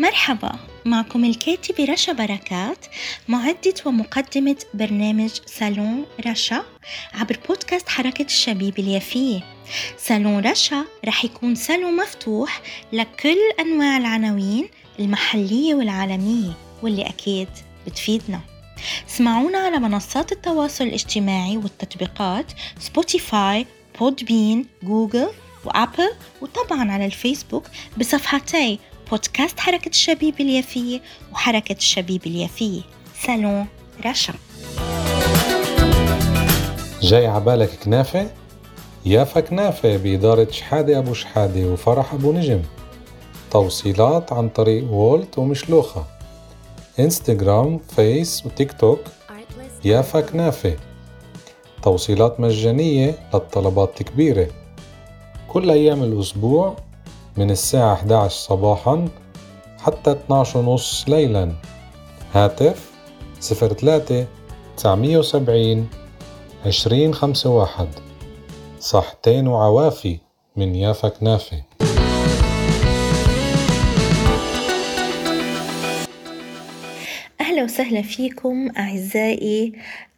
مرحبا معكم الكاتبة رشا بركات معدة ومقدمة برنامج صالون رشا عبر بودكاست حركة الشبيبة اليافية صالون رشا رح يكون صالون مفتوح لكل أنواع العناوين المحلية والعالمية واللي أكيد بتفيدنا. اسمعونا على منصات التواصل الاجتماعي والتطبيقات Spotify Podbean Google و Apple وطبعا على الفيسبوك بصفحتي بودكاست حركة الشبيبة اليافية وحركة الشبيبة اليافية. سالون رشا جاي عبالك كنافة؟ يافا كنافة بإدارة شحادة أبو شحادة وفرح أبو نجم. توصيلات عن طريق Wolt ومشلوخة. إنستغرام فيس وتيك توك يافا كنافة. توصيلات مجانية للطلبات الكبيرة. كل أيام الأسبوع من الساعة 11 صباحا حتى 12 ونص ليلا. هاتف 03 970 2051 صحتين وعوافي من يافا كنافة. أهلا وسهلا فيكم أعزائي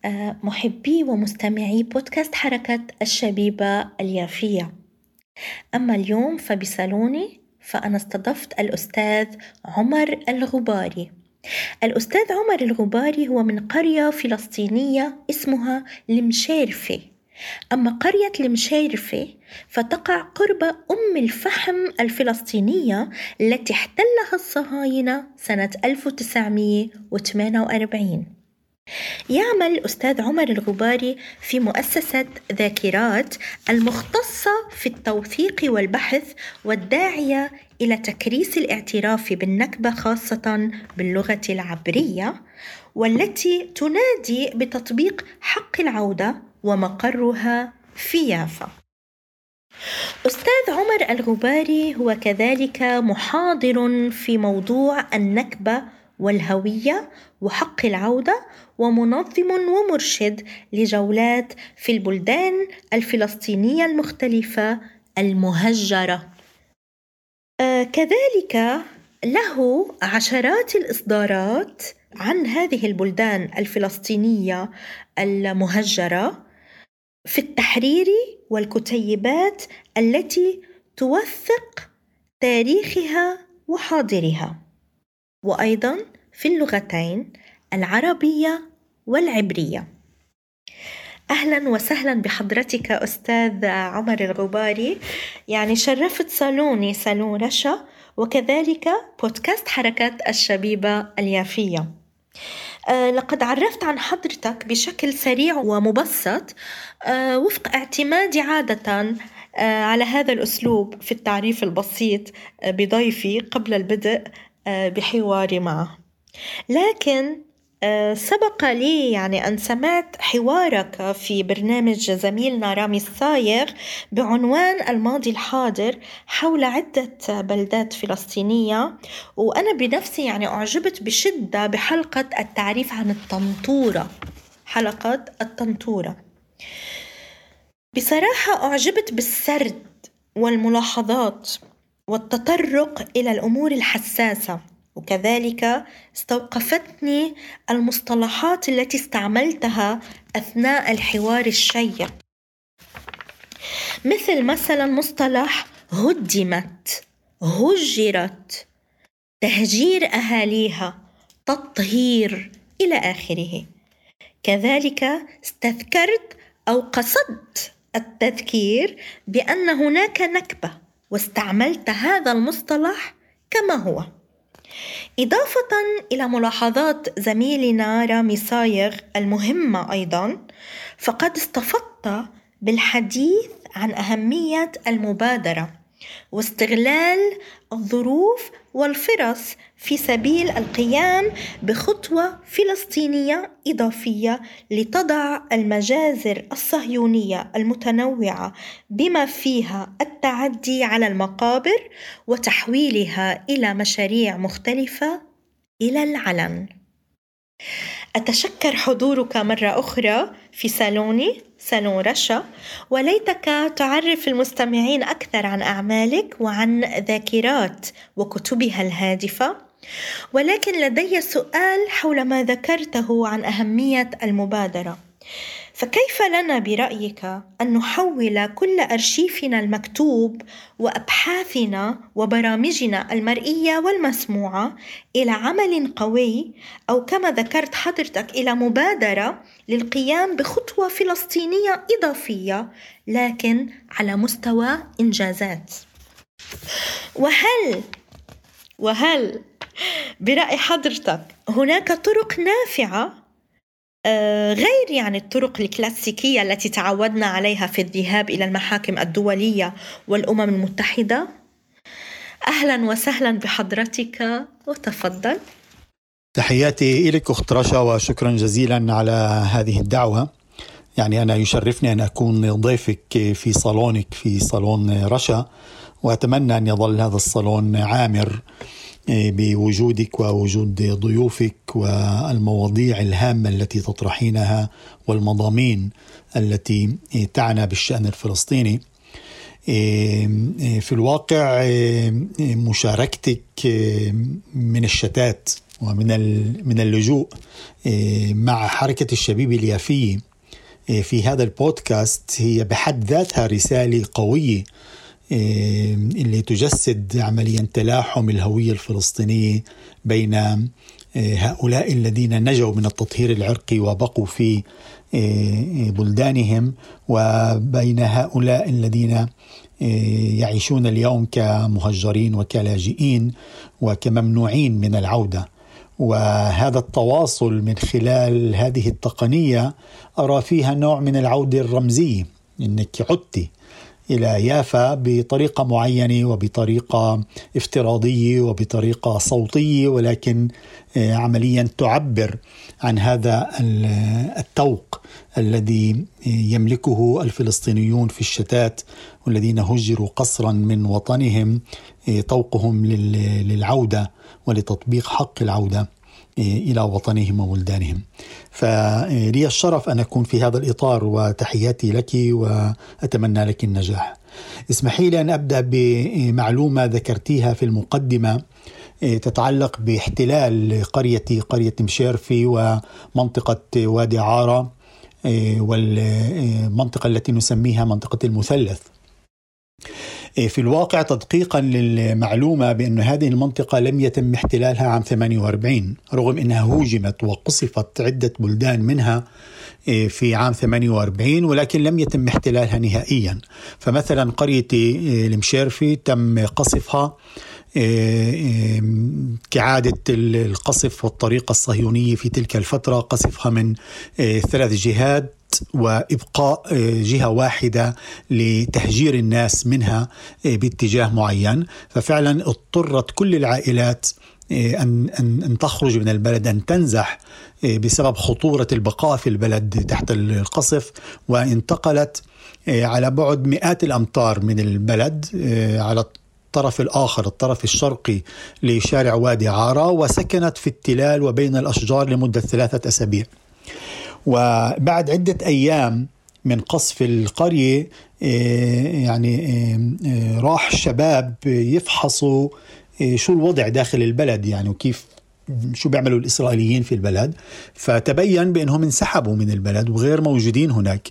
آه، محبي ومستمعي بودكاست حركة الشبيبة اليافية. أما اليوم فبصالوني فأنا استضفت الأستاذ عمر الغباري. الأستاذ عمر الغباري هو من قرية فلسطينية اسمها المشارفة أما قرية المشارفة فتقع قرب أم الفحم الفلسطينية التي احتلها الصهاينة سنة 1948 يعمل أستاذ عمر الغباري في مؤسسة ذاكرات المختصة في التوثيق والبحث والداعية إلى تكريس الاعتراف بالنكبة خاصة باللغة العبرية والتي تنادي بتطبيق حق العودة ومقرها في يافا. أستاذ عمر الغباري هو كذلك محاضر في موضوع النكبة والهوية وحق العودة ومنظم ومرشد لجولات في البلدان الفلسطينية المختلفة المهجرة. آه كذلك له عشرات الإصدارات عن هذه البلدان الفلسطينية المهجرة في التحرير والكتيبات التي توثق تاريخها وحاضرها وأيضا في اللغتين العربية والعبرية. أهلا وسهلا بحضرتك أستاذ عمر الغباري. يعني شرفت صالوني صالون رشا وكذلك بودكاست حركة الشبيبة اليافية. أه لقد عرفت عن حضرتك بشكل سريع ومبسط. أه وفق اعتمادي عادة أه على هذا الأسلوب في التعريف البسيط بضيفي قبل البدء بحواري معه. لكن سبق لي يعني أن سمعت حوارك في برنامج زميلنا رامي الصايغ بعنوان الماضي الحاضر حول عدة بلدات فلسطينية وأنا بنفسي يعني أعجبت بشدة بحلقة التعريف عن الطنطورة حلقة الطنطورة. بصراحة أعجبت بالسرد والملاحظات والتطرق إلى الأمور الحساسة. وكذلك استوقفتني المصطلحات التي استعملتها أثناء الحوار الشيق. مثل مثلا مصطلح هدمت هجرت تهجير أهاليها تطهير إلى آخره. كذلك استذكرت أو قصدت التذكير بأن هناك نكبة واستعملت هذا المصطلح كما هو. إضافة إلى ملاحظات زميلنا رامي صايغ المهمة أيضا فقد استفدت بالحديث عن أهمية المبادرة. واستغلال الظروف والفرص في سبيل القيام بخطوة فلسطينية إضافية لتضع المجازر الصهيونية المتنوعة بما فيها التعدي على المقابر وتحويلها إلى مشاريع مختلفة إلى العلن. أتشكر حضورك مرة أخرى في صالوني صالون رشا وليتك تعرف المستمعين أكثر عن أعمالك وعن ذاكرات وكتبها الهادفة. ولكن لدي سؤال حول ما ذكرته عن أهمية المبادرة. فكيف لنا برأيك أن نحول كل أرشيفنا المكتوب وأبحاثنا وبرامجنا المرئية والمسموعة إلى عمل قوي أو كما ذكرت حضرتك إلى مبادرة للقيام بخطوة فلسطينية إضافية لكن على مستوى إنجازات. وهل وهل برأي حضرتك هناك طرق نافعة غير يعني الطرق الكلاسيكية التي تعودنا عليها في الذهاب إلى المحاكم الدولية والأمم المتحدة. أهلا وسهلا بحضرتك وتفضل. تحياتي لك أخت رشا وشكرا جزيلا على هذه الدعوة. يعني أنا يشرفني أن أكون ضيفك في صالونك في صالون رشا وأتمنى أن يظل هذا الصالون عامر. بوجودك ووجود ضيوفك والمواضيع الهامة التي تطرحينها والمضامين التي تعنى بالشأن الفلسطيني. إيه، في الواقع إيه، مشاركتك من الشتات ومن من اللجوء مع حركة الشبيب اليافيه في هذا البودكاست هي بحد ذاتها رسالة قوية إيه، اللي تجسد عمليا تلاحم الهوية الفلسطينية بين إيه، هؤلاء الذين نجوا من التطهير العرقي وبقوا في إيه، بلدانهم وبين هؤلاء الذين يعيشون اليوم كمهجرين وكلاجئين وكممنوعين من العودة. وهذا التواصل من خلال هذه التقنية أرى فيها نوع من العودة الرمزية إنك عدتي إلى يافا بطريقة معينة وبطريقة افتراضية وبطريقة صوتية ولكن آه، عمليا تعبر عن هذا التوق الذي يملكه الفلسطينيون في الشتات والذين هجروا قصرا من وطنهم آه، طوقهم للعودة ولتطبيق حق العودة. إلى وطنهم وبلدانهم. فلي الشرف أن أكون في هذا الإطار وتحياتي لك وأتمنى لك النجاح. اسمحي لي ان أبدأ بمعلومة ذكرتيها في المقدمة تتعلق باحتلال قريتي قرية مشيرفي ومنطقة وادي عارة والمنطقة التي نسميها منطقة المثلث. إيه، في الواقع تدقيقا للمعلومة بأن هذه المنطقة لم يتم احتلالها عام 48 رغم أنها هوجمت وقصفت عدة بلدان منها إيه، في عام 48 ولكن لم يتم احتلالها نهائيا. فمثلا قرية إيه، المشيرفي تم قصفها كعادة القصف والطريقة الصهيونية في تلك الفترة قصفها من ثلاث جهات وإبقاء آه، جهة واحدة لتهجير الناس منها آه، باتجاه معين. ففعلا اضطرت كل العائلات آه، أن أن أن تخرج من البلد أن تنزح بسبب خطورة البقاء في البلد تحت القصف. وانتقلت على بعد مئات الأمتار من البلد على الطرف الآخر الطرف الشرقي لشارع وادي عارة وسكنت في التلال وبين الأشجار لمدة ثلاثة أسابيع. وبعد عدة أيام من قصف القرية آه، يعني آه، آه، راح الشباب يفحصوا شو الوضع داخل البلد يعني وكيف شو بيعملوا الإسرائيليين في البلد. فتبين بأنهم انسحبوا من البلد وغير موجودين هناك.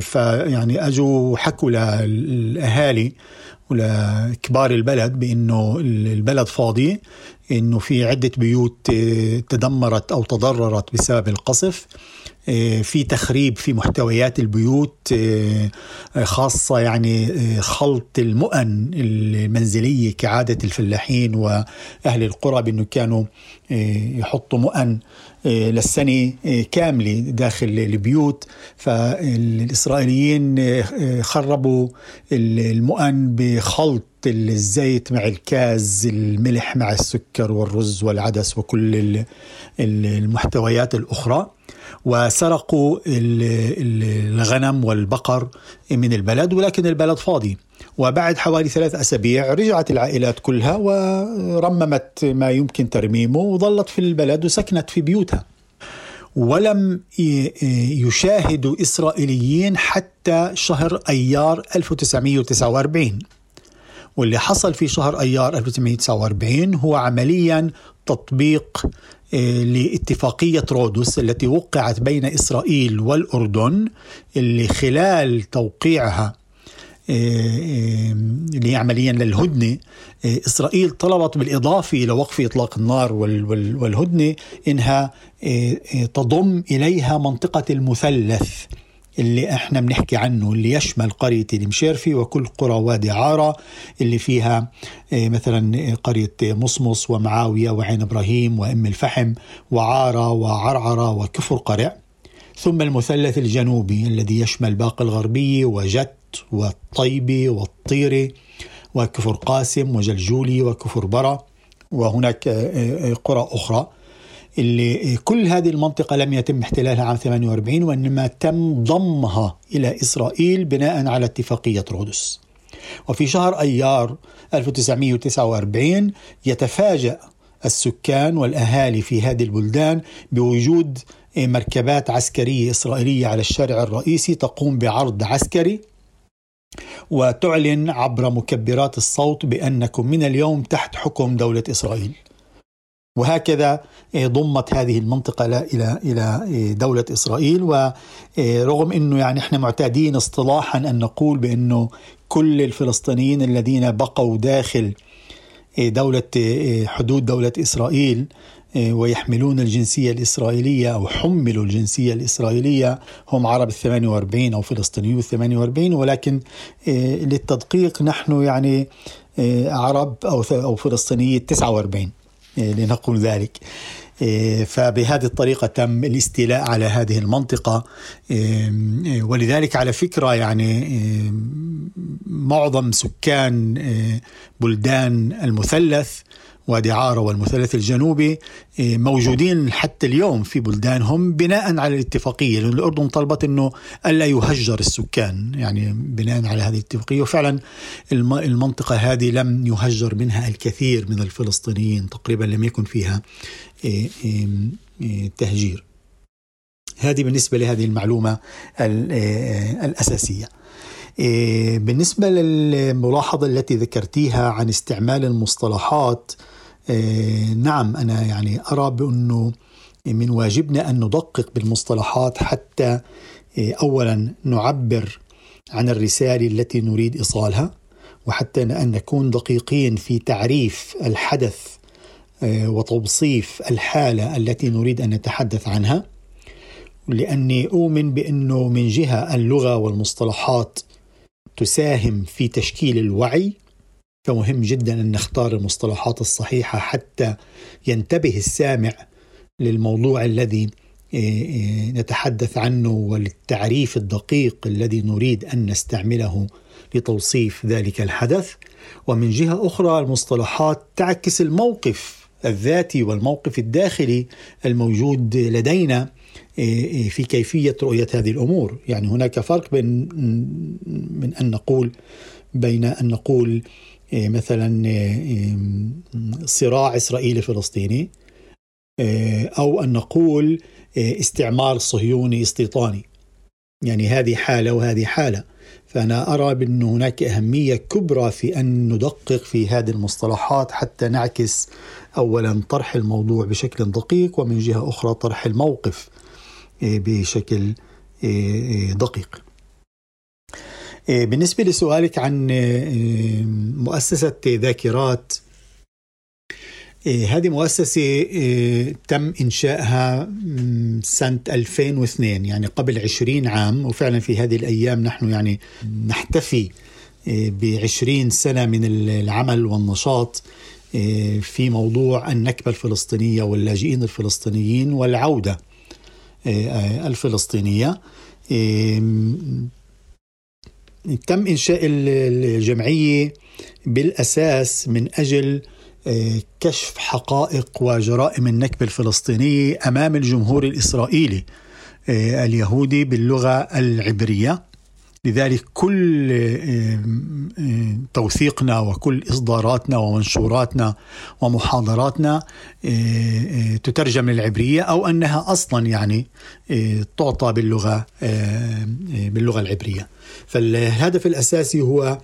فيعني أجوا حكوا للأهالي ولكبار البلد بأنه البلد فاضي إنه في عدة بيوت آه، تدمرت أو تضررت بسبب القصف. آه، في تخريب في محتويات البيوت آه، خاصة يعني خلط المؤن المنزلية كعادة الفلاحين وأهل القرى بأنه كانوا يحطوا مؤن للسنة كاملة داخل البيوت. فالإسرائيليين خربوا المؤن بخلط الزيت مع الكاز الملح مع السكر والرز والعدس وكل المحتويات الأخرى. وسرقوا الغنم والبقر من البلد ولكن البلد فاضي. وبعد حوالي ثلاث أسابيع رجعت العائلات كلها ورممت ما يمكن ترميمه وظلت في البلد وسكنت في بيوتها. ولم يشاهدوا إسرائيليين حتى شهر أيار 1949 واللي حصل في شهر أيار 1949 هو عمليا تطبيق لاتفاقية رودس التي وقعت بين إسرائيل والأردن اللي خلال توقيعها اللي عمليا للهدنة إسرائيل طلبت بالإضافة إلى وقف إطلاق النار والهدنة إنها تضم إليها منطقة المثلث. اللي إحنا بنحكي عنه اللي يشمل قرية المشيرفي وكل قرى وادي عارة اللي فيها مثلا قرية مصمص ومعاوية وعين إبراهيم وأم الفحم وعارة وعرعرة وكفر قرع. ثم المثلث الجنوبي الذي يشمل باقي الغربية وجت والطيبة والطيرة وكفر قاسم وجلجولي وكفر برا. وهناك قرى أخرى. اللي كل هذه المنطقة لم يتم احتلالها عام 48 وإنما تم ضمها إلى إسرائيل بناء على اتفاقية رودس. وفي شهر أيار 1949 يتفاجأ السكان والأهالي في هذه البلدان بوجود مركبات عسكرية إسرائيلية على الشارع الرئيسي تقوم بعرض عسكري وتعلن عبر مكبرات الصوت بأنكم من اليوم تحت حكم دولة إسرائيل. وهكذا ضمت هذه المنطقة إلى إلى دولة إسرائيل. ورغم أنه يعني إحنا معتادين اصطلاحا أن نقول بأنه كل الفلسطينيين الذين بقوا داخل دولة حدود دولة إسرائيل ويحملون الجنسية الإسرائيلية أو حملوا الجنسية الإسرائيلية هم عرب الثمانية وأربعين أو فلسطينيو الثمانية وأربعين. ولكن للتدقيق نحن يعني عرب أو أو فلسطينية 49 لنقول ذلك. فبهذه الطريقة تم الاستيلاء على هذه المنطقة. ولذلك على فكرة يعني معظم سكان بلدان المثلث وادي عارة والمثلث الجنوبي موجودين حتى اليوم في بلدانهم بناء على الاتفاقية. لأن الأردن طلبت أنه ألا يهجر السكان يعني بناء على هذه الاتفاقية. وفعلا المنطقة هذه لم يهجر منها الكثير من الفلسطينيين تقريبا لم يكن فيها تهجير. هذه بالنسبة لهذه المعلومة الأساسية. بالنسبة للملاحظة التي ذكرتيها عن استعمال المصطلحات نعم أنا يعني أرى بأنه من واجبنا أن ندقق بالمصطلحات حتى أولا نعبر عن الرسالة التي نريد إيصالها وحتى أن نكون دقيقين في تعريف الحدث وتوصيف الحالة التي نريد أن نتحدث عنها. لأني أؤمن بأنه من جهة اللغة والمصطلحات تساهم في تشكيل الوعي فمهم جدا أن نختار المصطلحات الصحيحة حتى ينتبه السامع للموضوع الذي نتحدث عنه وللتعريف الدقيق الذي نريد أن نستعمله لتوصيف ذلك الحدث. ومن جهة أخرى المصطلحات تعكس الموقف الذاتي والموقف الداخلي الموجود لدينا في كيفية رؤية هذه الأمور، يعني هناك فرق بين من أن نقول بين أن نقول مثلا صراع إسرائيلي فلسطيني أو أن نقول استعمار صهيوني استيطاني. يعني هذه حالة وهذه حالة. فأنا أرى بأن هناك أهمية كبرى في أن ندقق في هذه المصطلحات حتى نعكس اولا طرح الموضوع بشكل دقيق ومن جهة أخرى طرح الموقف بشكل دقيق. بالنسبة لسؤالك عن مؤسسة ذاكرات هذه مؤسسة تم إنشائها سنة 2002 يعني قبل 20 عام وفعلا في هذه الأيام نحن يعني نحتفي بعشرين سنة من العمل والنشاط في موضوع النكبة الفلسطينية واللاجئين الفلسطينيين والعودة الفلسطينية تم إنشاء الجمعية بالأساس من أجل كشف حقائق وجرائم النكبة الفلسطينية أمام الجمهور الإسرائيلي اليهودي باللغة العبرية. لذلك كل توثيقنا وكل إصداراتنا ومنشوراتنا ومحاضراتنا تترجم للعبرية أو أنها أصلا يعني تعطى باللغة باللغة العبرية. فالهدف الأساسي هو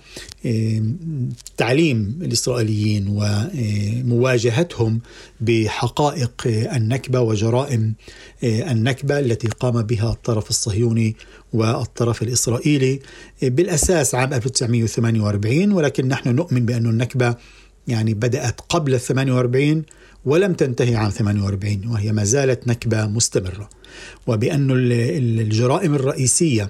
تعليم الإسرائيليين ومواجهتهم بحقائق النكبة وجرائم النكبة التي قام بها الطرف الصهيوني والطرف الإسرائيلي بالأساس عام 1948 ولكن نحن نؤمن بأن النكبة يعني بدأت قبل 48 ولم تنتهي عام 48 وهي ما زالت نكبة مستمرة. وبأن الجرائم الرئيسية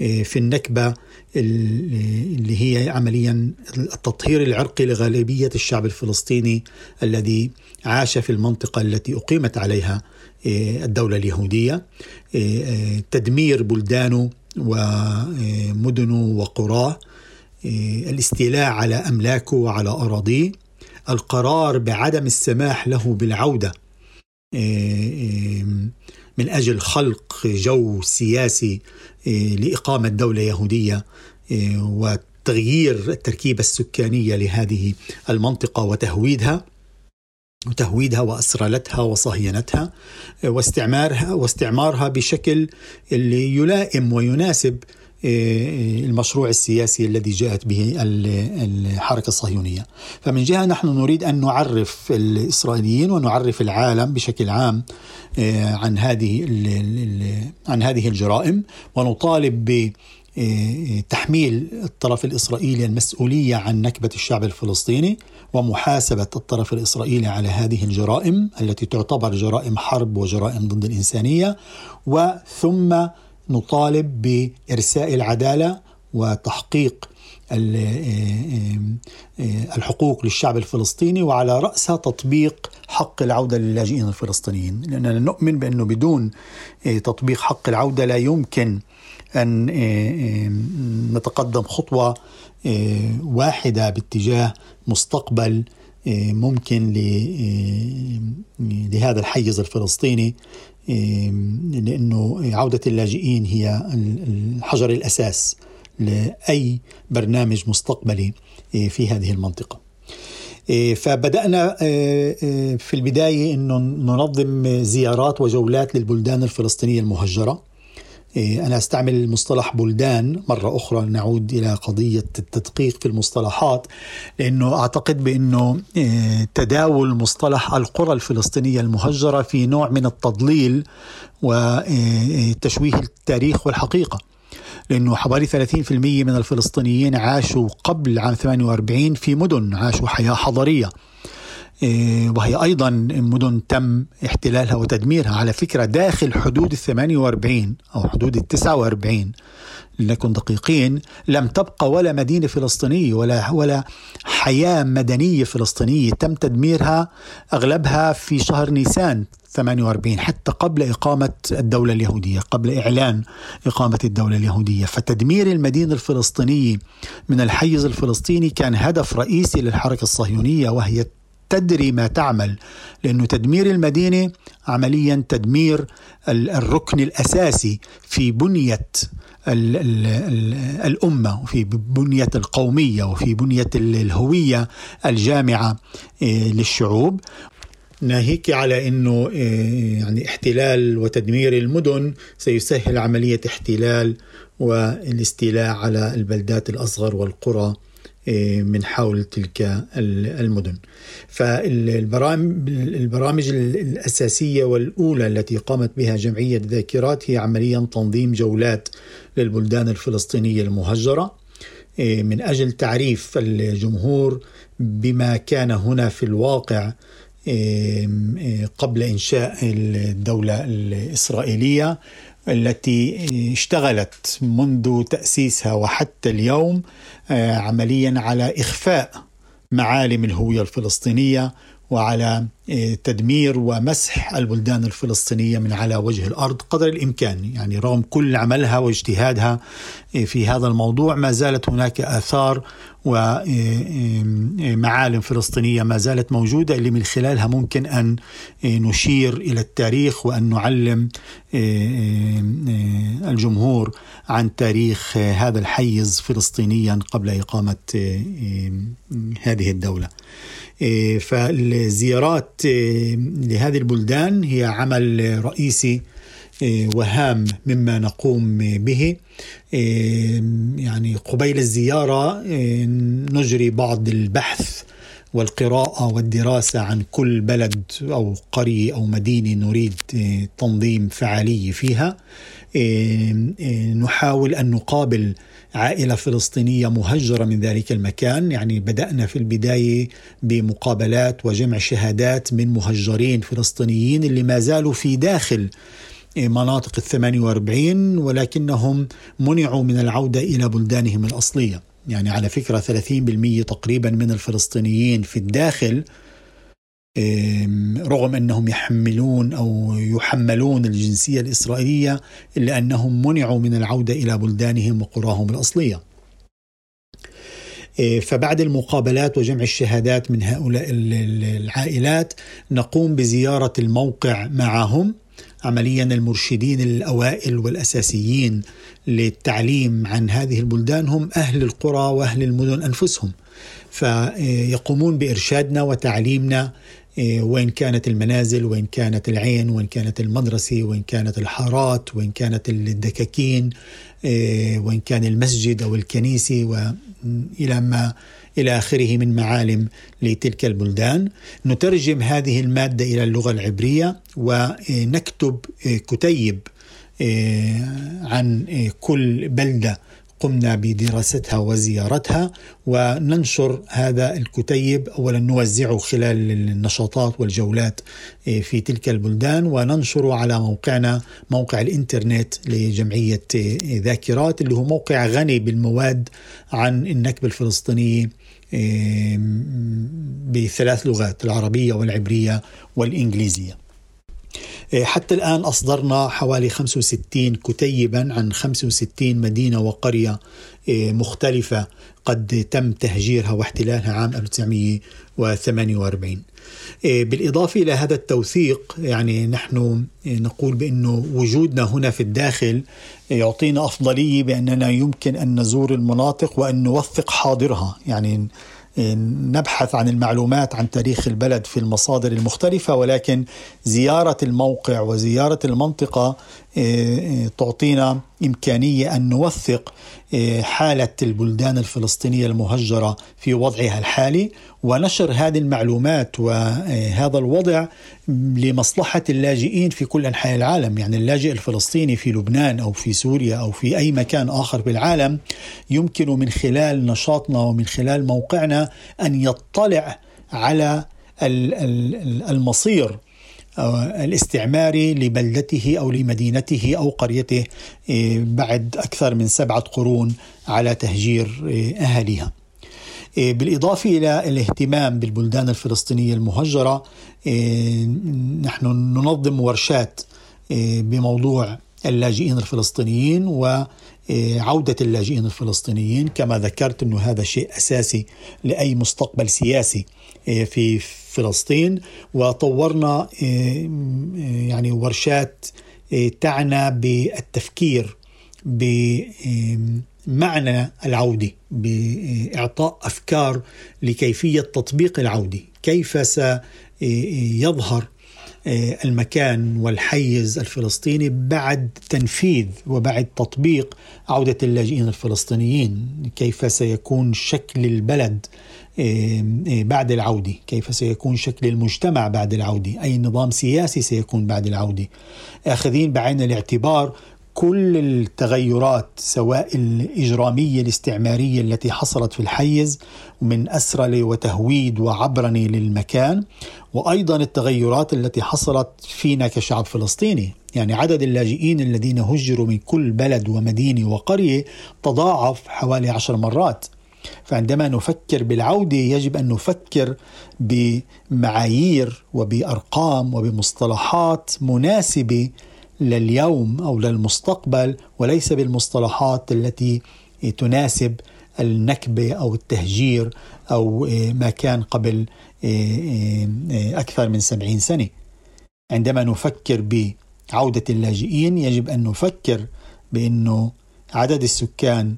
آه، في النكبة اللي هي عمليا التطهير العرقي لغالبية الشعب الفلسطيني الذي عاش في المنطقة التي أقيمت عليها آه، الدولة اليهودية. آه، تدمير بلدانه ومدنه وقراه. الاستيلاء على أملاكه وعلى أراضيه. القرار بعدم السماح له بالعودة من أجل خلق جو سياسي لإقامة دولة يهودية إيه، وتغيير التركيبة السكانية لهذه المنطقة وتهويدها وتهويدها وأسرلتها وصهينتها واستعمارها واستعمارها بشكل اللي يلائم ويناسب المشروع السياسي الذي جاءت به الحركة الصهيونية. فمن جهة نحن نريد أن نعرف الإسرائيليين ونعرف العالم بشكل عام آه، عن هذه عن هذه الجرائم ونطالب ب آه، تحميل الطرف الإسرائيلي المسؤولية عن نكبة الشعب الفلسطيني ومحاسبة الطرف الإسرائيلي على هذه الجرائم التي تعتبر جرائم حرب وجرائم ضد الإنسانية وثم نطالب بإرساء العدالة وتحقيق الحقوق للشعب الفلسطيني وعلى رأسها تطبيق حق العودة للاجئين الفلسطينيين. لأننا نؤمن بأنه بدون تطبيق حق العودة لا يمكن أن نتقدم خطوة واحدة باتجاه مستقبل ممكن لهذا الحيز الفلسطيني لأنه عودة اللاجئين هي الحجر الأساس لأي برنامج مستقبلي آه، في هذه المنطقة. آه، فبدأنا آه، في البداية إنه ننظم زيارات وجولات للبلدان الفلسطينية المهجرة. أنا أستعمل مصطلح بلدان مرة أخرى نعود إلى قضية التدقيق في المصطلحات لأنه أعتقد بأنه تداول مصطلح القرى الفلسطينية المهجرة في نوع من التضليل وتشويه التاريخ والحقيقة. لأنه حوالي 30% من الفلسطينيين عاشوا قبل عام 48 في مدن عاشوا حياة حضرية إيه، وهي أيضا مدن تم احتلالها وتدميرها. على فكرة داخل حدود ال 48 أو حدود ال 49 لنكن دقيقين لم تبقى ولا مدينة فلسطينية ولا ولا حياة مدنية فلسطينية تم تدميرها أغلبها في شهر نيسان 48 حتى قبل إقامة الدولة اليهودية قبل إعلان إقامة الدولة اليهودية. فتدمير المدينة الفلسطينية من الحيز الفلسطيني كان هدف رئيسي للحركة الصهيونية وهي تدري ما تعمل لأنه تدمير المدينة عمليا تدمير الركن الأساسي في بنية الأمة وفي بنية القومية وفي بنية الهوية الجامعة آه، للشعوب. ناهيك على إنه آه، يعني احتلال وتدمير المدن سيسهل عملية احتلال والاستيلاء على البلدات الأصغر والقرى. من حول تلك المدن. فالبرامج الأساسية والأولى التي قامت بها جمعية ذاكرات هي عمليا تنظيم جولات للبلدان الفلسطينية المهجرة. آه، من أجل تعريف الجمهور بما كان هنا في الواقع قبل إنشاء الدولة الإسرائيلية التي اشتغلت منذ تأسيسها وحتى اليوم عمليا على إخفاء معالم الهوية الفلسطينية وعلى آه، تدمير ومسح البلدان الفلسطينية من على وجه الأرض قدر الإمكان. يعني رغم كل عملها واجتهادها آه، في هذا الموضوع ما زالت هناك آثار ومعالم فلسطينية ما زالت موجودة اللي من خلالها ممكن أن نشير إلى التاريخ وأن نعلم الجمهور عن تاريخ هذا الحيز فلسطينيا قبل إقامة هذه الدولة. فالزيارات لهذه البلدان هي عمل رئيسي وهام مما نقوم به. يعني قبيل الزيارة نجري بعض البحث والقراءة والدراسة عن كل بلد أو قرية أو مدينة نريد تنظيم فعالية فيها. نحاول أن نقابل عائلة فلسطينية مهجرة من ذلك المكان. يعني بدأنا في البداية بمقابلات وجمع شهادات من مهجرين فلسطينيين اللي ما زالوا في داخل مناطق الثمانية وأربعين ولكنهم منعوا من العودة إلى بلدانهم الأصلية. يعني على فكرة 30% تقريبا من الفلسطينيين في الداخل رغم أنهم يحملون أو يحملون الجنسية الإسرائيلية إلا أنهم منعوا من العودة إلى بلدانهم وقراهم الأصلية. فبعد المقابلات وجمع الشهادات من هؤلاء العائلات نقوم بزيارة الموقع معهم عمليا المرشدين الأوائل والأساسيين للتعليم عن هذه البلدان هم أهل القرى وأهل المدن أنفسهم فيقومون بإرشادنا وتعليمنا إيه، وين كانت المنازل وين كانت العين وين كانت المدرسة وين كانت الحارات وين كانت الدكاكين إيه، وين كان المسجد أو الكنيسة وإلى ما إلى آخره من معالم لتلك البلدان. نترجم هذه المادة إلى اللغة العبرية ونكتب إيه، كتيب عن كل بلدة قمنا بدراستها وزيارتها وننشر هذا الكتيب اولا نوزعه خلال النشاطات والجولات إيه، في تلك البلدان وننشره على موقعنا موقع الإنترنت لجمعية إيه، ذاكرات اللي هو موقع غني بالمواد عن النكبه الفلسطينيه إيه، بثلاث لغات العربية والعبرية والإنجليزية. إيه، حتى الآن أصدرنا حوالي 65 كتيبا عن 65 مدينة وقرية إيه، مختلفة. قد تم تهجيرها واحتلالها عام 1948 إيه، بالإضافة إلى هذا التوثيق يعني نحن نقول بأنه وجودنا هنا في الداخل يعطينا أفضلية بأننا يمكن أن نزور المناطق وأن نوثق حاضرها. يعني نبحث عن المعلومات عن تاريخ البلد في المصادر المختلفة ولكن زيارة الموقع وزيارة المنطقة تعطينا إمكانية أن نوثق آه، حالة البلدان الفلسطينية المهجرة في وضعها الحالي ونشر هذه المعلومات وهذا الوضع لمصلحة اللاجئين في كل أنحاء العالم. يعني اللاجئ الفلسطيني في لبنان أو في سوريا أو في أي مكان آخر في العالم يمكن من خلال نشاطنا ومن خلال موقعنا أن يطلع على المصير الاستعماري لبلدته أو لمدينته أو قريته إيه، بعد أكثر من سبعة قرون على تهجير إيه، أهاليها. إيه، بالإضافة إلى الاهتمام بالبلدان الفلسطينية المهجرة نحن ننظم ورشات بموضوع اللاجئين الفلسطينيين وعودة اللاجئين الفلسطينيين كما ذكرت أنه هذا شيء أساسي لأي مستقبل سياسي في فلسطين وطورنا يعني ورشات تعنى بالتفكير بمعنى العودة بإعطاء أفكار لكيفية تطبيق العودة. كيف سيظهر المكان والحيز الفلسطيني بعد تنفيذ وبعد تطبيق عودة اللاجئين الفلسطينيين؟ كيف سيكون شكل البلد؟ بعد العودة كيف سيكون شكل المجتمع بعد العودة؟ أي نظام سياسي سيكون بعد العودة؟ آخذين بعين الاعتبار كل التغيرات سواء الإجرامية الاستعمارية التي حصلت في الحيز من أسرلة وتهويد وعبرنة للمكان وأيضا التغيرات التي حصلت فينا كشعب فلسطيني. يعني عدد اللاجئين الذين هجروا من كل بلد ومدينة وقرية تضاعف حوالي عشر مرات. فعندما نفكر بالعودة يجب أن نفكر بمعايير وبأرقام وبمصطلحات مناسبة لليوم أو للمستقبل وليس بالمصطلحات التي تناسب النكبة أو التهجير أو ما كان قبل أكثر من سبعين سنة. عندما نفكر بعودة اللاجئين يجب أن نفكر بأنه عدد السكان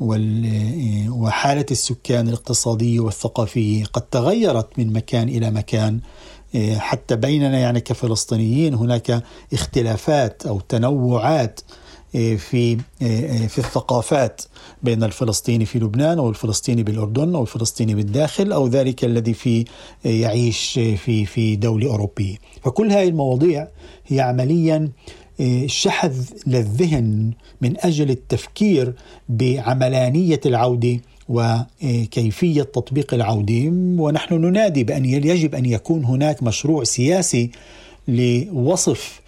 وحالة السكان الاقتصاديه والثقافيه قد تغيرت من مكان إلى مكان حتى بيننا يعني كفلسطينيين هناك اختلافات أو تنوعات في في الثقافات بين الفلسطيني في لبنان أو الفلسطيني بالأردن أو الفلسطيني بالداخل أو ذلك الذي في يعيش في في دولة أوروبية. فكل هذه المواضيع هي عمليا شحذ للذهن من أجل التفكير بعملانية العودة وكيفية تطبيق العودة ونحن ننادي بأن يجب أن يكون هناك مشروع سياسي لوصف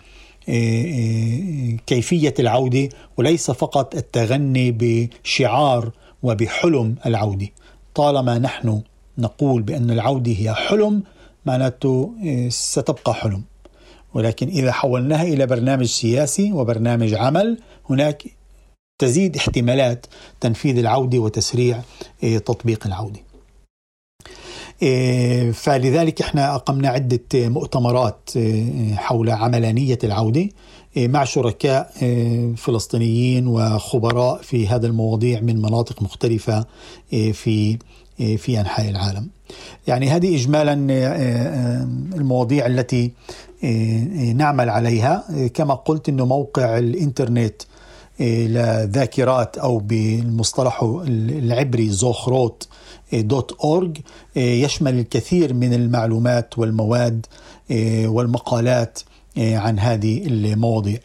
كيفية العودة وليس فقط التغني بشعار وبحلم العودة. طالما نحن نقول بأن العودة هي حلم معناته ستبقى حلم. ولكن إذا حولناها إلى برنامج سياسي وبرنامج عمل هناك تزيد احتمالات تنفيذ العودة وتسريع تطبيق العودة. إيه، فلذلك إحنا أقمنا عدة مؤتمرات إيه، حول عملانية العودة إيه، مع شركاء فلسطينيين وخبراء في هذا المواضيع من مناطق مختلفة في في أنحاء العالم. يعني هذه اجمالا المواضيع التي نعمل عليها كما قلت إنه موقع الإنترنت لذاكرات أو بالمصطلح العبري زوخروت دوت أورج يشمل الكثير من المعلومات والمواد والمقالات عن هذه المواضيع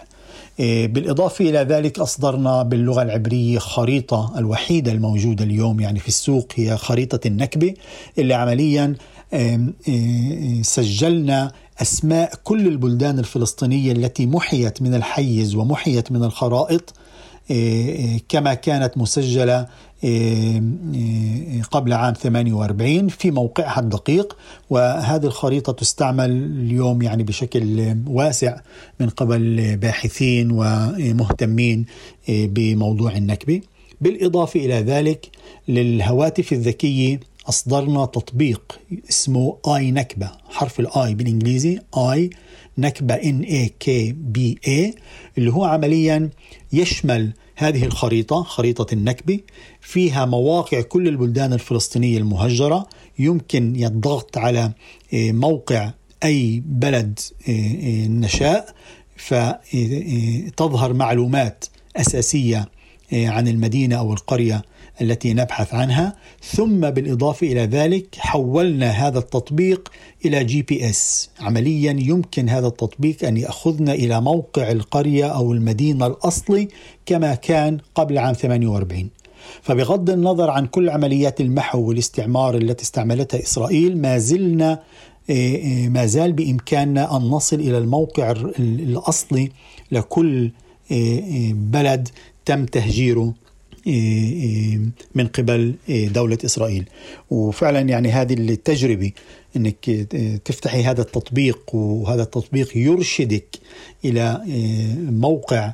بالإضافة إلى ذلك أصدرنا باللغة العبرية خريطة الوحيدة الموجودة اليوم يعني في السوق هي خريطة النكبة اللي عمليا سجلنا أسماء كل البلدان الفلسطينية التي محيت من الحيز ومحيت من الخرائط كما كانت مسجلة قبل عام 48 في موقعها الدقيق وهذه الخريطة تستعمل اليوم يعني بشكل واسع من قبل باحثين ومهتمين بموضوع النكبة. بالإضافة إلى ذلك للهواتف الذكية أصدرنا تطبيق اسمه آي نكبة حرف الآي بالإنجليزي آي نكبة N A K B A اللي هو عمليا يشمل هذه الخريطة خريطة النكبة فيها مواقع كل البلدان الفلسطينية المهجرة. يمكن الضغط على آه، موقع أي بلد آه، آه، نشاء. فتظهر معلومات أساسية عن المدينة أو القرية التي نبحث عنها ثم بالإضافة إلى ذلك حولنا هذا التطبيق إلى GPS. عمليا يمكن هذا التطبيق أن يأخذنا إلى موقع القرية أو المدينة الأصلي كما كان قبل عام 48 فبغض النظر عن كل عمليات المحو والاستعمار التي استعملتها إسرائيل ما زلنا آه، آه، ما زال بإمكاننا أن نصل إلى الموقع الأصلي لكل آه، بلد تم تهجيره من قبل دولة إسرائيل. وفعلا يعني هذه التجربة أنك تفتحي هذا التطبيق وهذا التطبيق يرشدك إلى موقع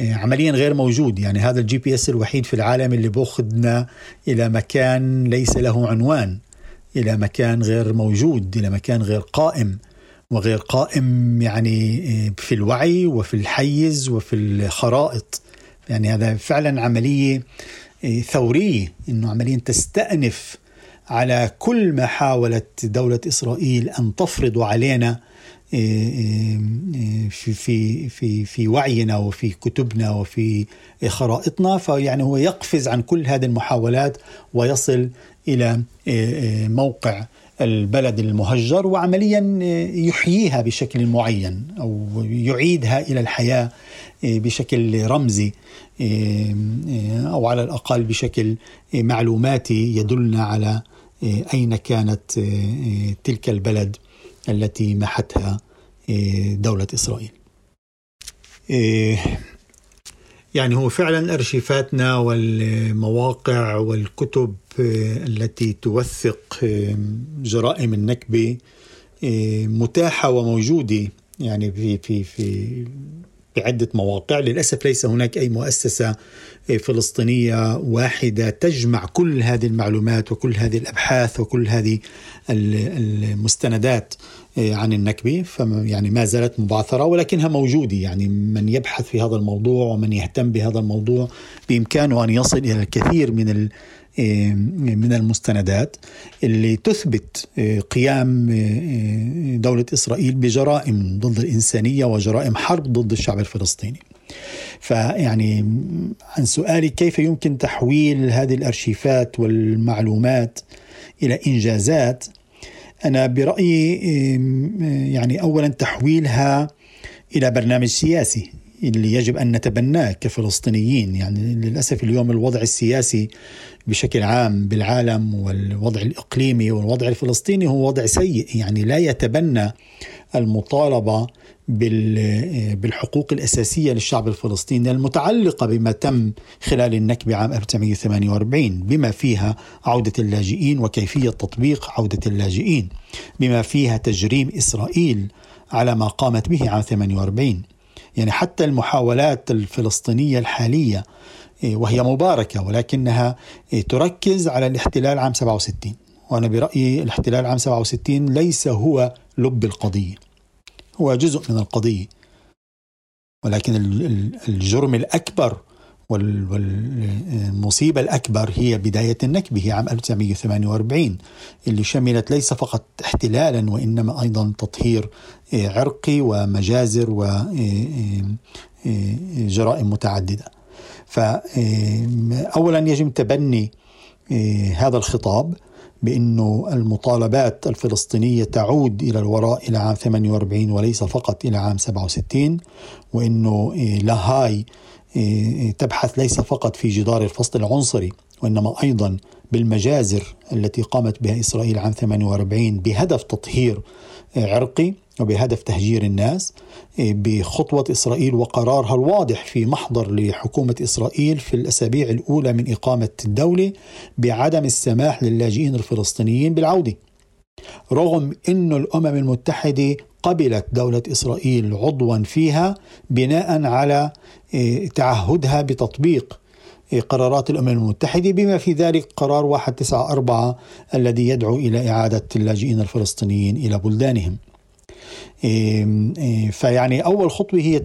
عمليا غير موجود. يعني هذا ال GPS الوحيد في العالم اللي بأخذنا إلى مكان ليس له عنوان إلى مكان غير موجود إلى مكان غير قائم. وغير قائم يعني في الوعي وفي الحيز وفي الخرائط. يعني هذا فعلا عملية إيه، ثورية إنه عمليا تستأنف على كل ما حاولت دولة إسرائيل أن تفرض علينا إيه، إيه، في في في في وعينا وفي كتبنا وفي خرائطنا فيعني هو يقفز عن كل هذه المحاولات ويصل إلى موقع البلد المهجر وعمليا يحييها بشكل معين أو يعيدها إلى الحياة بشكل رمزي أو على الأقل بشكل معلوماتي يدلنا على أين كانت تلك البلد التي محتها دولة إسرائيل. يعني هو فعلا ارشيفاتنا والمواقع والكتب التي توثق جرائم النكبه متاحة وموجودة يعني في في في بعدة مواقع. للأسف ليس هناك أي مؤسسة فلسطينية واحدة تجمع كل هذه المعلومات وكل هذه الأبحاث وكل هذه المستندات. عن النكبة يعني ما زالت مبعثرة ولكنها موجودة. يعني من يبحث في هذا الموضوع ومن يهتم بهذا الموضوع بإمكانه أن يصل إلى الكثير من من المستندات اللي تثبت قيام دولة إسرائيل بجرائم ضد الإنسانية وجرائم حرب ضد الشعب الفلسطيني. فيعني عن سؤالي كيف يمكن تحويل هذه الأرشيفات والمعلومات إلى إنجازات أنا برأيي يعني اولا تحويلها إلى برنامج سياسي اللي يجب أن نتبناه كفلسطينيين. يعني للأسف اليوم الوضع السياسي بشكل عام بالعالم والوضع الإقليمي والوضع الفلسطيني هو وضع سيء. يعني لا يتبنى المطالبة بالحقوق الأساسية للشعب الفلسطيني المتعلقة بما تم خلال النكبه عام 1948 بما فيها عودة اللاجئين وكيفية تطبيق عودة اللاجئين بما فيها تجريم إسرائيل على ما قامت به عام 48 يعني حتى المحاولات الفلسطينية الحالية إيه، وهي مباركة ولكنها إيه، تركز على الاحتلال عام 67 وأنا برأيي الاحتلال عام 67 ليس هو لب القضية. هو جزء من القضية. ولكن الجرم الأكبر والمصيبة الأكبر هي بداية النكبة هي عام 1948 اللي شملت ليس فقط احتلالا وإنما أيضا تطهير إيه، عرقي ومجازر وجرائم إيه، إيه، متعددة. فأولا يجب تبني هذا الخطاب. بأنه المطالبات الفلسطينية تعود إلى الوراء إلى عام 48 وليس فقط إلى عام 67 وأنه لاهاي تبحث ليس فقط في جدار الفصل العنصري وإنما أيضا بالمجازر التي قامت بها إسرائيل عام 48 بهدف تطهير عرقي. وبهدف تهجير الناس بخطوة إسرائيل وقرارها الواضح في محضر لحكومة إسرائيل في الأسابيع الأولى من إقامة الدولة بعدم السماح للاجئين الفلسطينيين بالعودة. رغم أن الأمم المتحدة قبلت دولة إسرائيل عضوا فيها بناء على إيه، تعهدها بتطبيق إيه، قرارات الأمم المتحدة بما في ذلك قرار 194 الذي يدعو إلى إعادة اللاجئين الفلسطينيين إلى بلدانهم. إيه، فيعني أول خطوة هي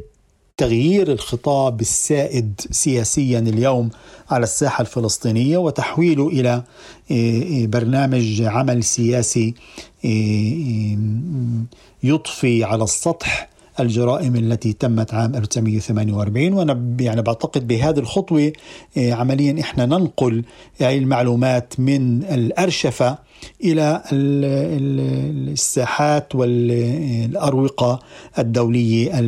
تغيير الخطاب السائد سياسيا اليوم على الساحة الفلسطينية وتحويله إلى برنامج عمل سياسي يضفي على السطح الجرائم التي تمت عام 1948 وأنا يعني بعتقد بهذه الخطوة آه، عمليا إحنا ننقل المعلومات من الأرشفة إلى الساحات والأروقة الدولية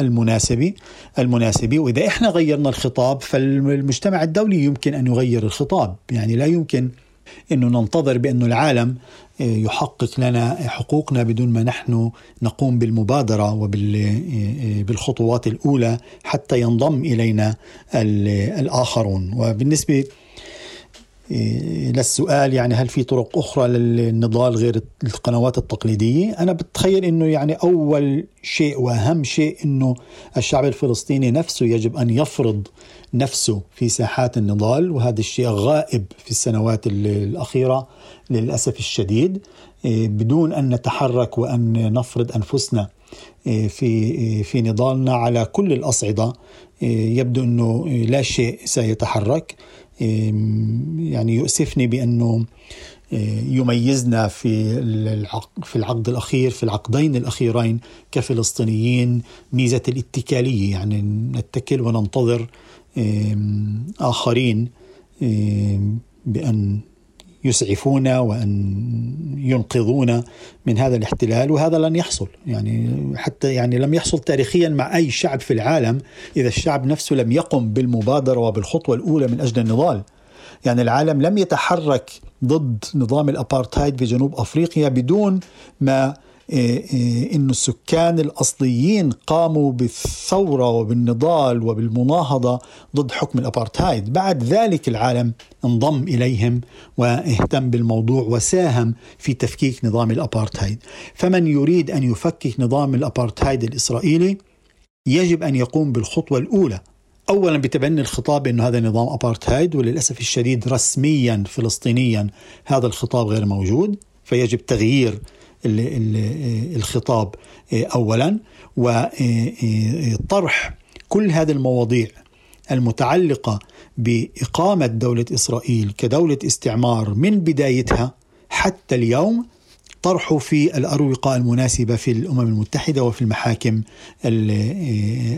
المناسبة المناسبة. وإذا إحنا غيرنا الخطاب فالمجتمع الدولي يمكن أن يغير الخطاب. يعني لا يمكن إنه ننتظر بانه العالم آه، يحقق لنا حقوقنا بدون ما نحن نقوم بالمبادرة وبالخطوات آه، آه، الأولى حتى ينضم إلينا الآخرون وبالنسبة للسؤال يعني هل في طرق أخرى للنضال غير القنوات التقليدية؟ أنا بتخيل إنه يعني أول شيء وأهم شيء إنه الشعب الفلسطيني نفسه يجب أن يفرض نفسه في ساحات النضال وهذا الشيء غائب في السنوات الأخيرة للأسف الشديد. إيه، بدون أن نتحرك وأن نفرض أنفسنا إيه، في إيه، في نضالنا على كل الأصعدة يبدو أنه لا شيء سيتحرك. يعني يؤسفني بأنه يميزنا في في العقد الأخير في العقدين الأخيرين كفلسطينيين ميزة الاتكالية. يعني نتكل وننتظر آخرين بأن يسعفونا وأن ينقذونا من هذا الاحتلال وهذا لن يحصل. يعني حتى يعني لم يحصل تاريخيا مع أي شعب في العالم إذا الشعب نفسه لم يقم بالمبادرة وبالخطوة الأولى من أجل النضال. يعني العالم لم يتحرك ضد نظام الأبارتهايد في جنوب أفريقيا بدون ما أن السكان الأصليين قاموا بالثورة وبالنضال وبالمناهضة ضد حكم الأبارتهايد. بعد ذلك العالم انضم إليهم واهتم بالموضوع وساهم في تفكيك نظام الأبارتهايد. فمن يريد أن يفكك نظام الأبارتهايد الإسرائيلي يجب أن يقوم بالخطوة الأولى. اولا بتبني الخطاب انه هذا نظام أبارتهايد وللأسف الشديد رسميا فلسطينيا هذا الخطاب غير موجود فيجب تغيير الخطاب اولا وطرح كل هذه المواضيع المتعلقة بإقامة دولة إسرائيل كدولة استعمار من بدايتها حتى اليوم طرحه في الأروقة المناسبة في الأمم المتحدة وفي المحاكم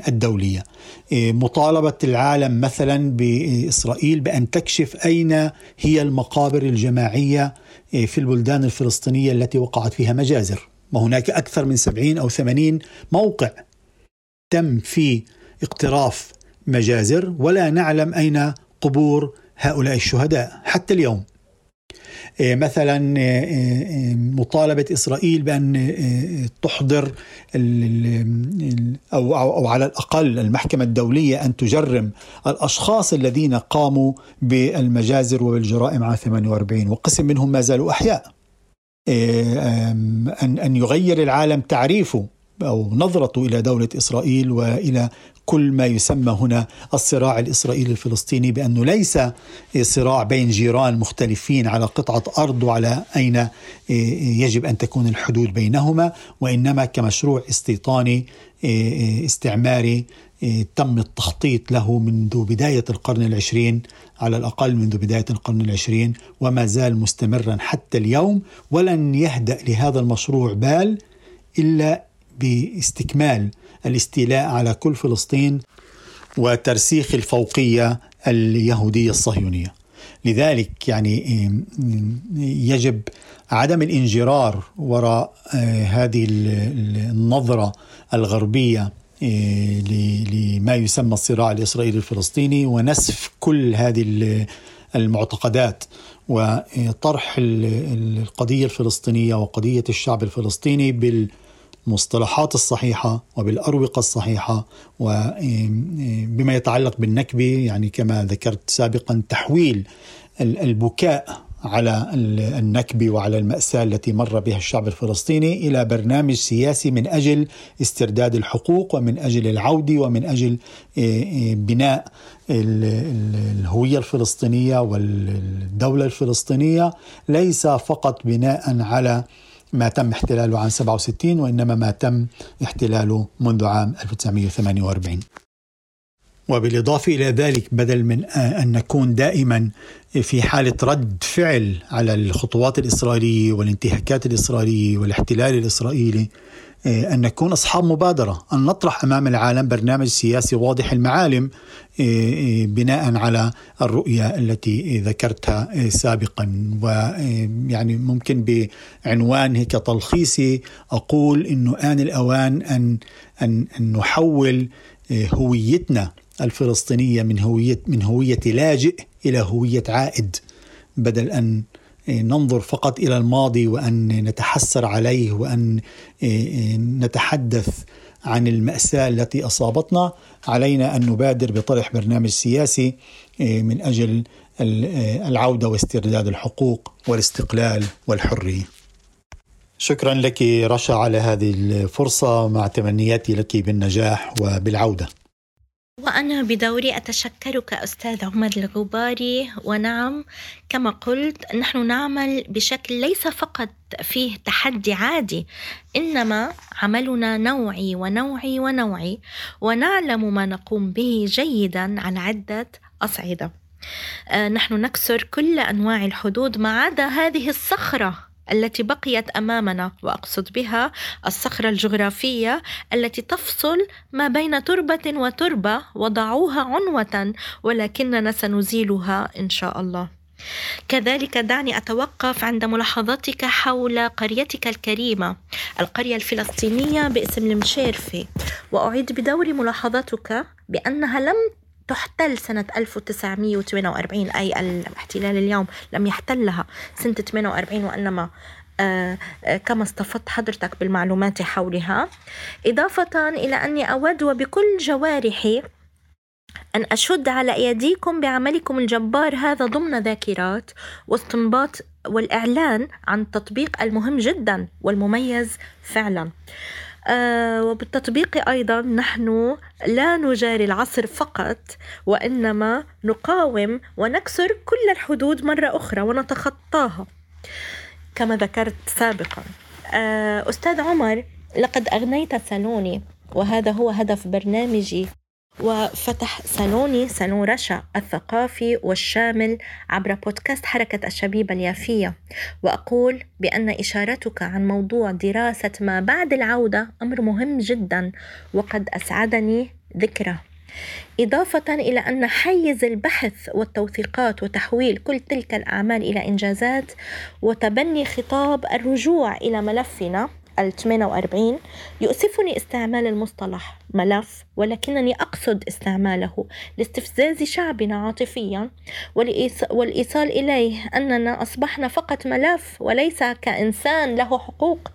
الدولية. مطالبة العالم مثلا بإسرائيل بأن تكشف أين هي المقابر الجماعية في البلدان الفلسطينية التي وقعت فيها مجازر. وهناك أكثر من 70 أو 80 موقع تم في اقتراف مجازر ولا نعلم أين قبور هؤلاء الشهداء حتى اليوم. مثلا إيه، إيه، مطالبة إسرائيل بأن تحضر أو على الأقل المحكمة الدولية أن تجرم الأشخاص الذين قاموا بالمجازر وبالجرائم عام 48 وقسم منهم ما زالوا أحياء. أن أن يغير العالم تعريفه أو نظرته إلى دولة إسرائيل وإلى كل ما يسمى هنا الصراع الإسرائيلي الفلسطيني بأنه ليس صراع بين جيران مختلفين على قطعة أرض وعلى أين يجب أن تكون الحدود بينهما وإنما كمشروع استيطاني استعماري تم التخطيط له منذ بداية القرن العشرين على الأقل منذ بداية القرن العشرين وما زال مستمرا حتى اليوم ولن يهدأ لهذا المشروع بال إلا باستكمال الاستيلاء على كل فلسطين وترسيخ الفوقية اليهودية الصهيونية. لذلك يعني يجب عدم الانجرار وراء آه، هذه النظرة الغربية آه، لما يسمى الصراع الإسرائيلي الفلسطيني ونسف كل هذه المعتقدات وطرح القضية الفلسطينية وقضية الشعب الفلسطيني بال بالمصطلحات الصحيحة وبالأروقة الصحيحة وبما يتعلق بالنكبة يعني كما ذكرت سابقا تحويل البكاء على النكبة وعلى المأساة التي مر بها الشعب الفلسطيني إلى برنامج سياسي من أجل استرداد الحقوق ومن أجل العودة ومن أجل بناء الهوية الفلسطينية والدولة الفلسطينية ليس فقط بناء على ما تم احتلاله عام 67 وإنما ما تم احتلاله منذ عام 1948 وبالإضافة إلى ذلك بدل من أن نكون دائما في حالة رد فعل على الخطوات الإسرائيلية والانتهاكات الإسرائيلية والاحتلال الإسرائيلي أن نكون أصحاب مبادرة أن نطرح أمام العالم برنامج سياسي واضح المعالم آه، آه، بناء على الرؤية التي ذكرتها سابقا. ويعني ممكن بعنوان هيك تلخيصي أقول أنه آن الأوان أن, أن, أن نحول هويتنا الفلسطينية من هوية من هوية لاجئ إلى هوية عائد بدل أن ننظر فقط إلى الماضي وأن نتحسر عليه وأن نتحدث عن المأساة التي أصابتنا علينا أن نبادر بطرح برنامج سياسي من أجل العودة واسترداد الحقوق والاستقلال والحرية. شكرا لك رشا على هذه الفرصة مع تمنياتي لك بالنجاح وبالعودة. وأنا بدوري أتشكرك أستاذ عمر الغباري. ونعم كما قلت نحن نعمل بشكل ليس فقط فيه تحدي عادي إنما عملنا نوعي ونوعي ونوعي ونعلم ما نقوم به جيدا على عدة أصعدة. آه، نحن نكسر كل أنواع الحدود ما عدا هذه الصخرة. التي بقيت أمامنا وأقصد بها الصخرة الجغرافية التي تفصل ما بين تربة وتربة وضعوها عنوة ولكننا سنزيلها إن شاء الله. كذلك دعني أتوقف عند ملاحظتك حول قريتك الكريمة القرية الفلسطينية باسم المشيرفي. وأعيد بدور ملاحظتك بأنها لم تحتل سنة 1948 أي الاحتلال اليوم لم يحتلها سنة 48 وإنما آه، آه، كما استفدت حضرتك بالمعلومات حولها. إضافة إلى أني أود وبكل جوارحي أن أشد على أيديكم بعملكم الجبار هذا ضمن ذاكرات واستنباط والإعلان عن التطبيق المهم جدا والمميز فعلا. وبالتطبيق أيضا نحن لا نجاري العصر فقط وإنما نقاوم ونكسر كل الحدود مرة أخرى ونتخطاها. كما ذكرت سابقا. آه أستاذ عمر لقد أغنيت سالوني وهذا هو هدف برنامجي. وفتح صالوني صالون رشا الثقافي والشامل عبر بودكاست حركة الشبيبة اليافية. وأقول بأن إشارتك عن موضوع دراسة ما بعد العودة أمر مهم جدا وقد أسعدني ذكره. إضافة إلى أن حيز البحث والتوثيقات وتحويل كل تلك الأعمال إلى إنجازات وتبني خطاب الرجوع إلى ملفنا ال 48 يؤسفني استعمال المصطلح ملف ولكنني أقصد استعماله لاستفزاز شعبنا عاطفيا والإيصال إليه أننا أصبحنا فقط ملف وليس كإنسان له حقوق.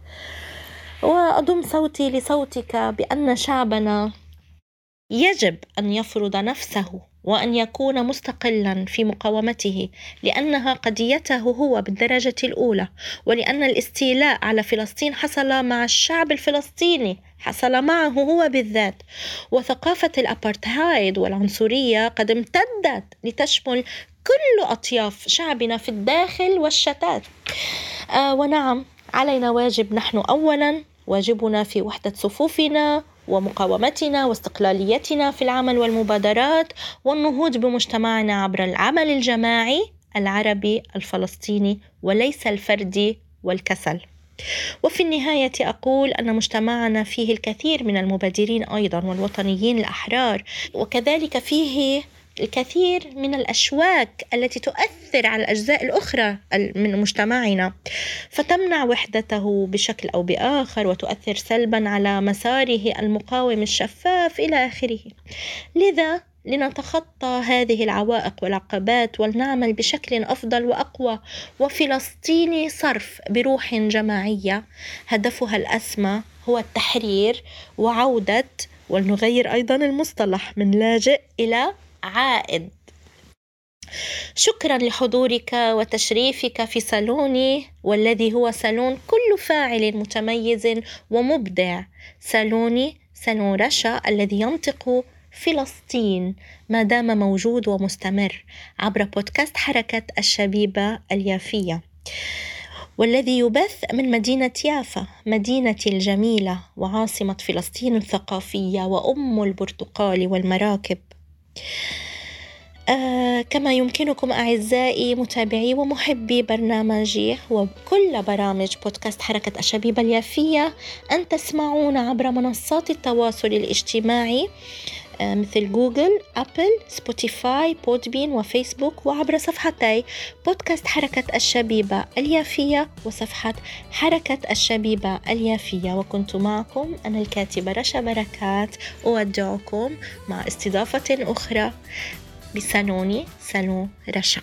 وأضم صوتي لصوتك بأن شعبنا يجب أن يفرض نفسه وأن يكون مستقلا في مقاومته لأنها قضيته هو بالدرجة الأولى ولأن الاستيلاء على فلسطين حصل مع الشعب الفلسطيني حصل معه هو بالذات. وثقافة الأبارتهايد والعنصرية قد امتدت لتشمل كل أطياف شعبنا في الداخل والشتات. آه ونعم علينا واجب نحن اولا واجبنا في وحدة صفوفنا ومقاومتنا واستقلاليتنا في العمل والمبادرات والنهوض بمجتمعنا عبر العمل الجماعي العربي الفلسطيني وليس الفردي والكسل. وفي النهاية أقول أن مجتمعنا فيه الكثير من المبادرين أيضا والوطنيين الأحرار وكذلك فيه الكثير من الأشواك التي تؤثر على الأجزاء الأخرى من مجتمعنا. فتمنع وحدته بشكل أو بآخر وتؤثر سلبا على مساره المقاوم الشفاف إلى آخره. لذا لنتخطى هذه العوائق والعقبات ولنعمل بشكل أفضل وأقوى. وفلسطيني صرف بروح جماعية. هدفها الأسمى هو التحرير وعودة ولنغير أيضا المصطلح من لاجئ إلى عائد. شكرا لحضورك وتشريفك في صالوني والذي هو صالون كل فاعل متميز ومبدع. صالوني صالون رشا الذي ينطق فلسطين ما دام موجود ومستمر عبر بودكاست حركة الشبيبة اليافية. والذي يبث من مدينة يافا مدينتي الجميلة وعاصمة فلسطين الثقافية وأم البرتقال والمراكب. آه كما يمكنكم أعزائي متابعي ومحبي برنامجي وكل برامج بودكاست حركة الشبيبة اليافية أن تسمعوني عبر منصات التواصل الاجتماعي مثل Google، Apple، Spotify، Podbean وفيسبوك وعبر صفحتي. بودكاست حركة الشبيبة اليافية وصفحة حركة الشبيبة اليافية. وكنت معكم أنا الكاتبة رشا بركات أودعكم مع استضافة أخرى. بصالوني صالون رشا.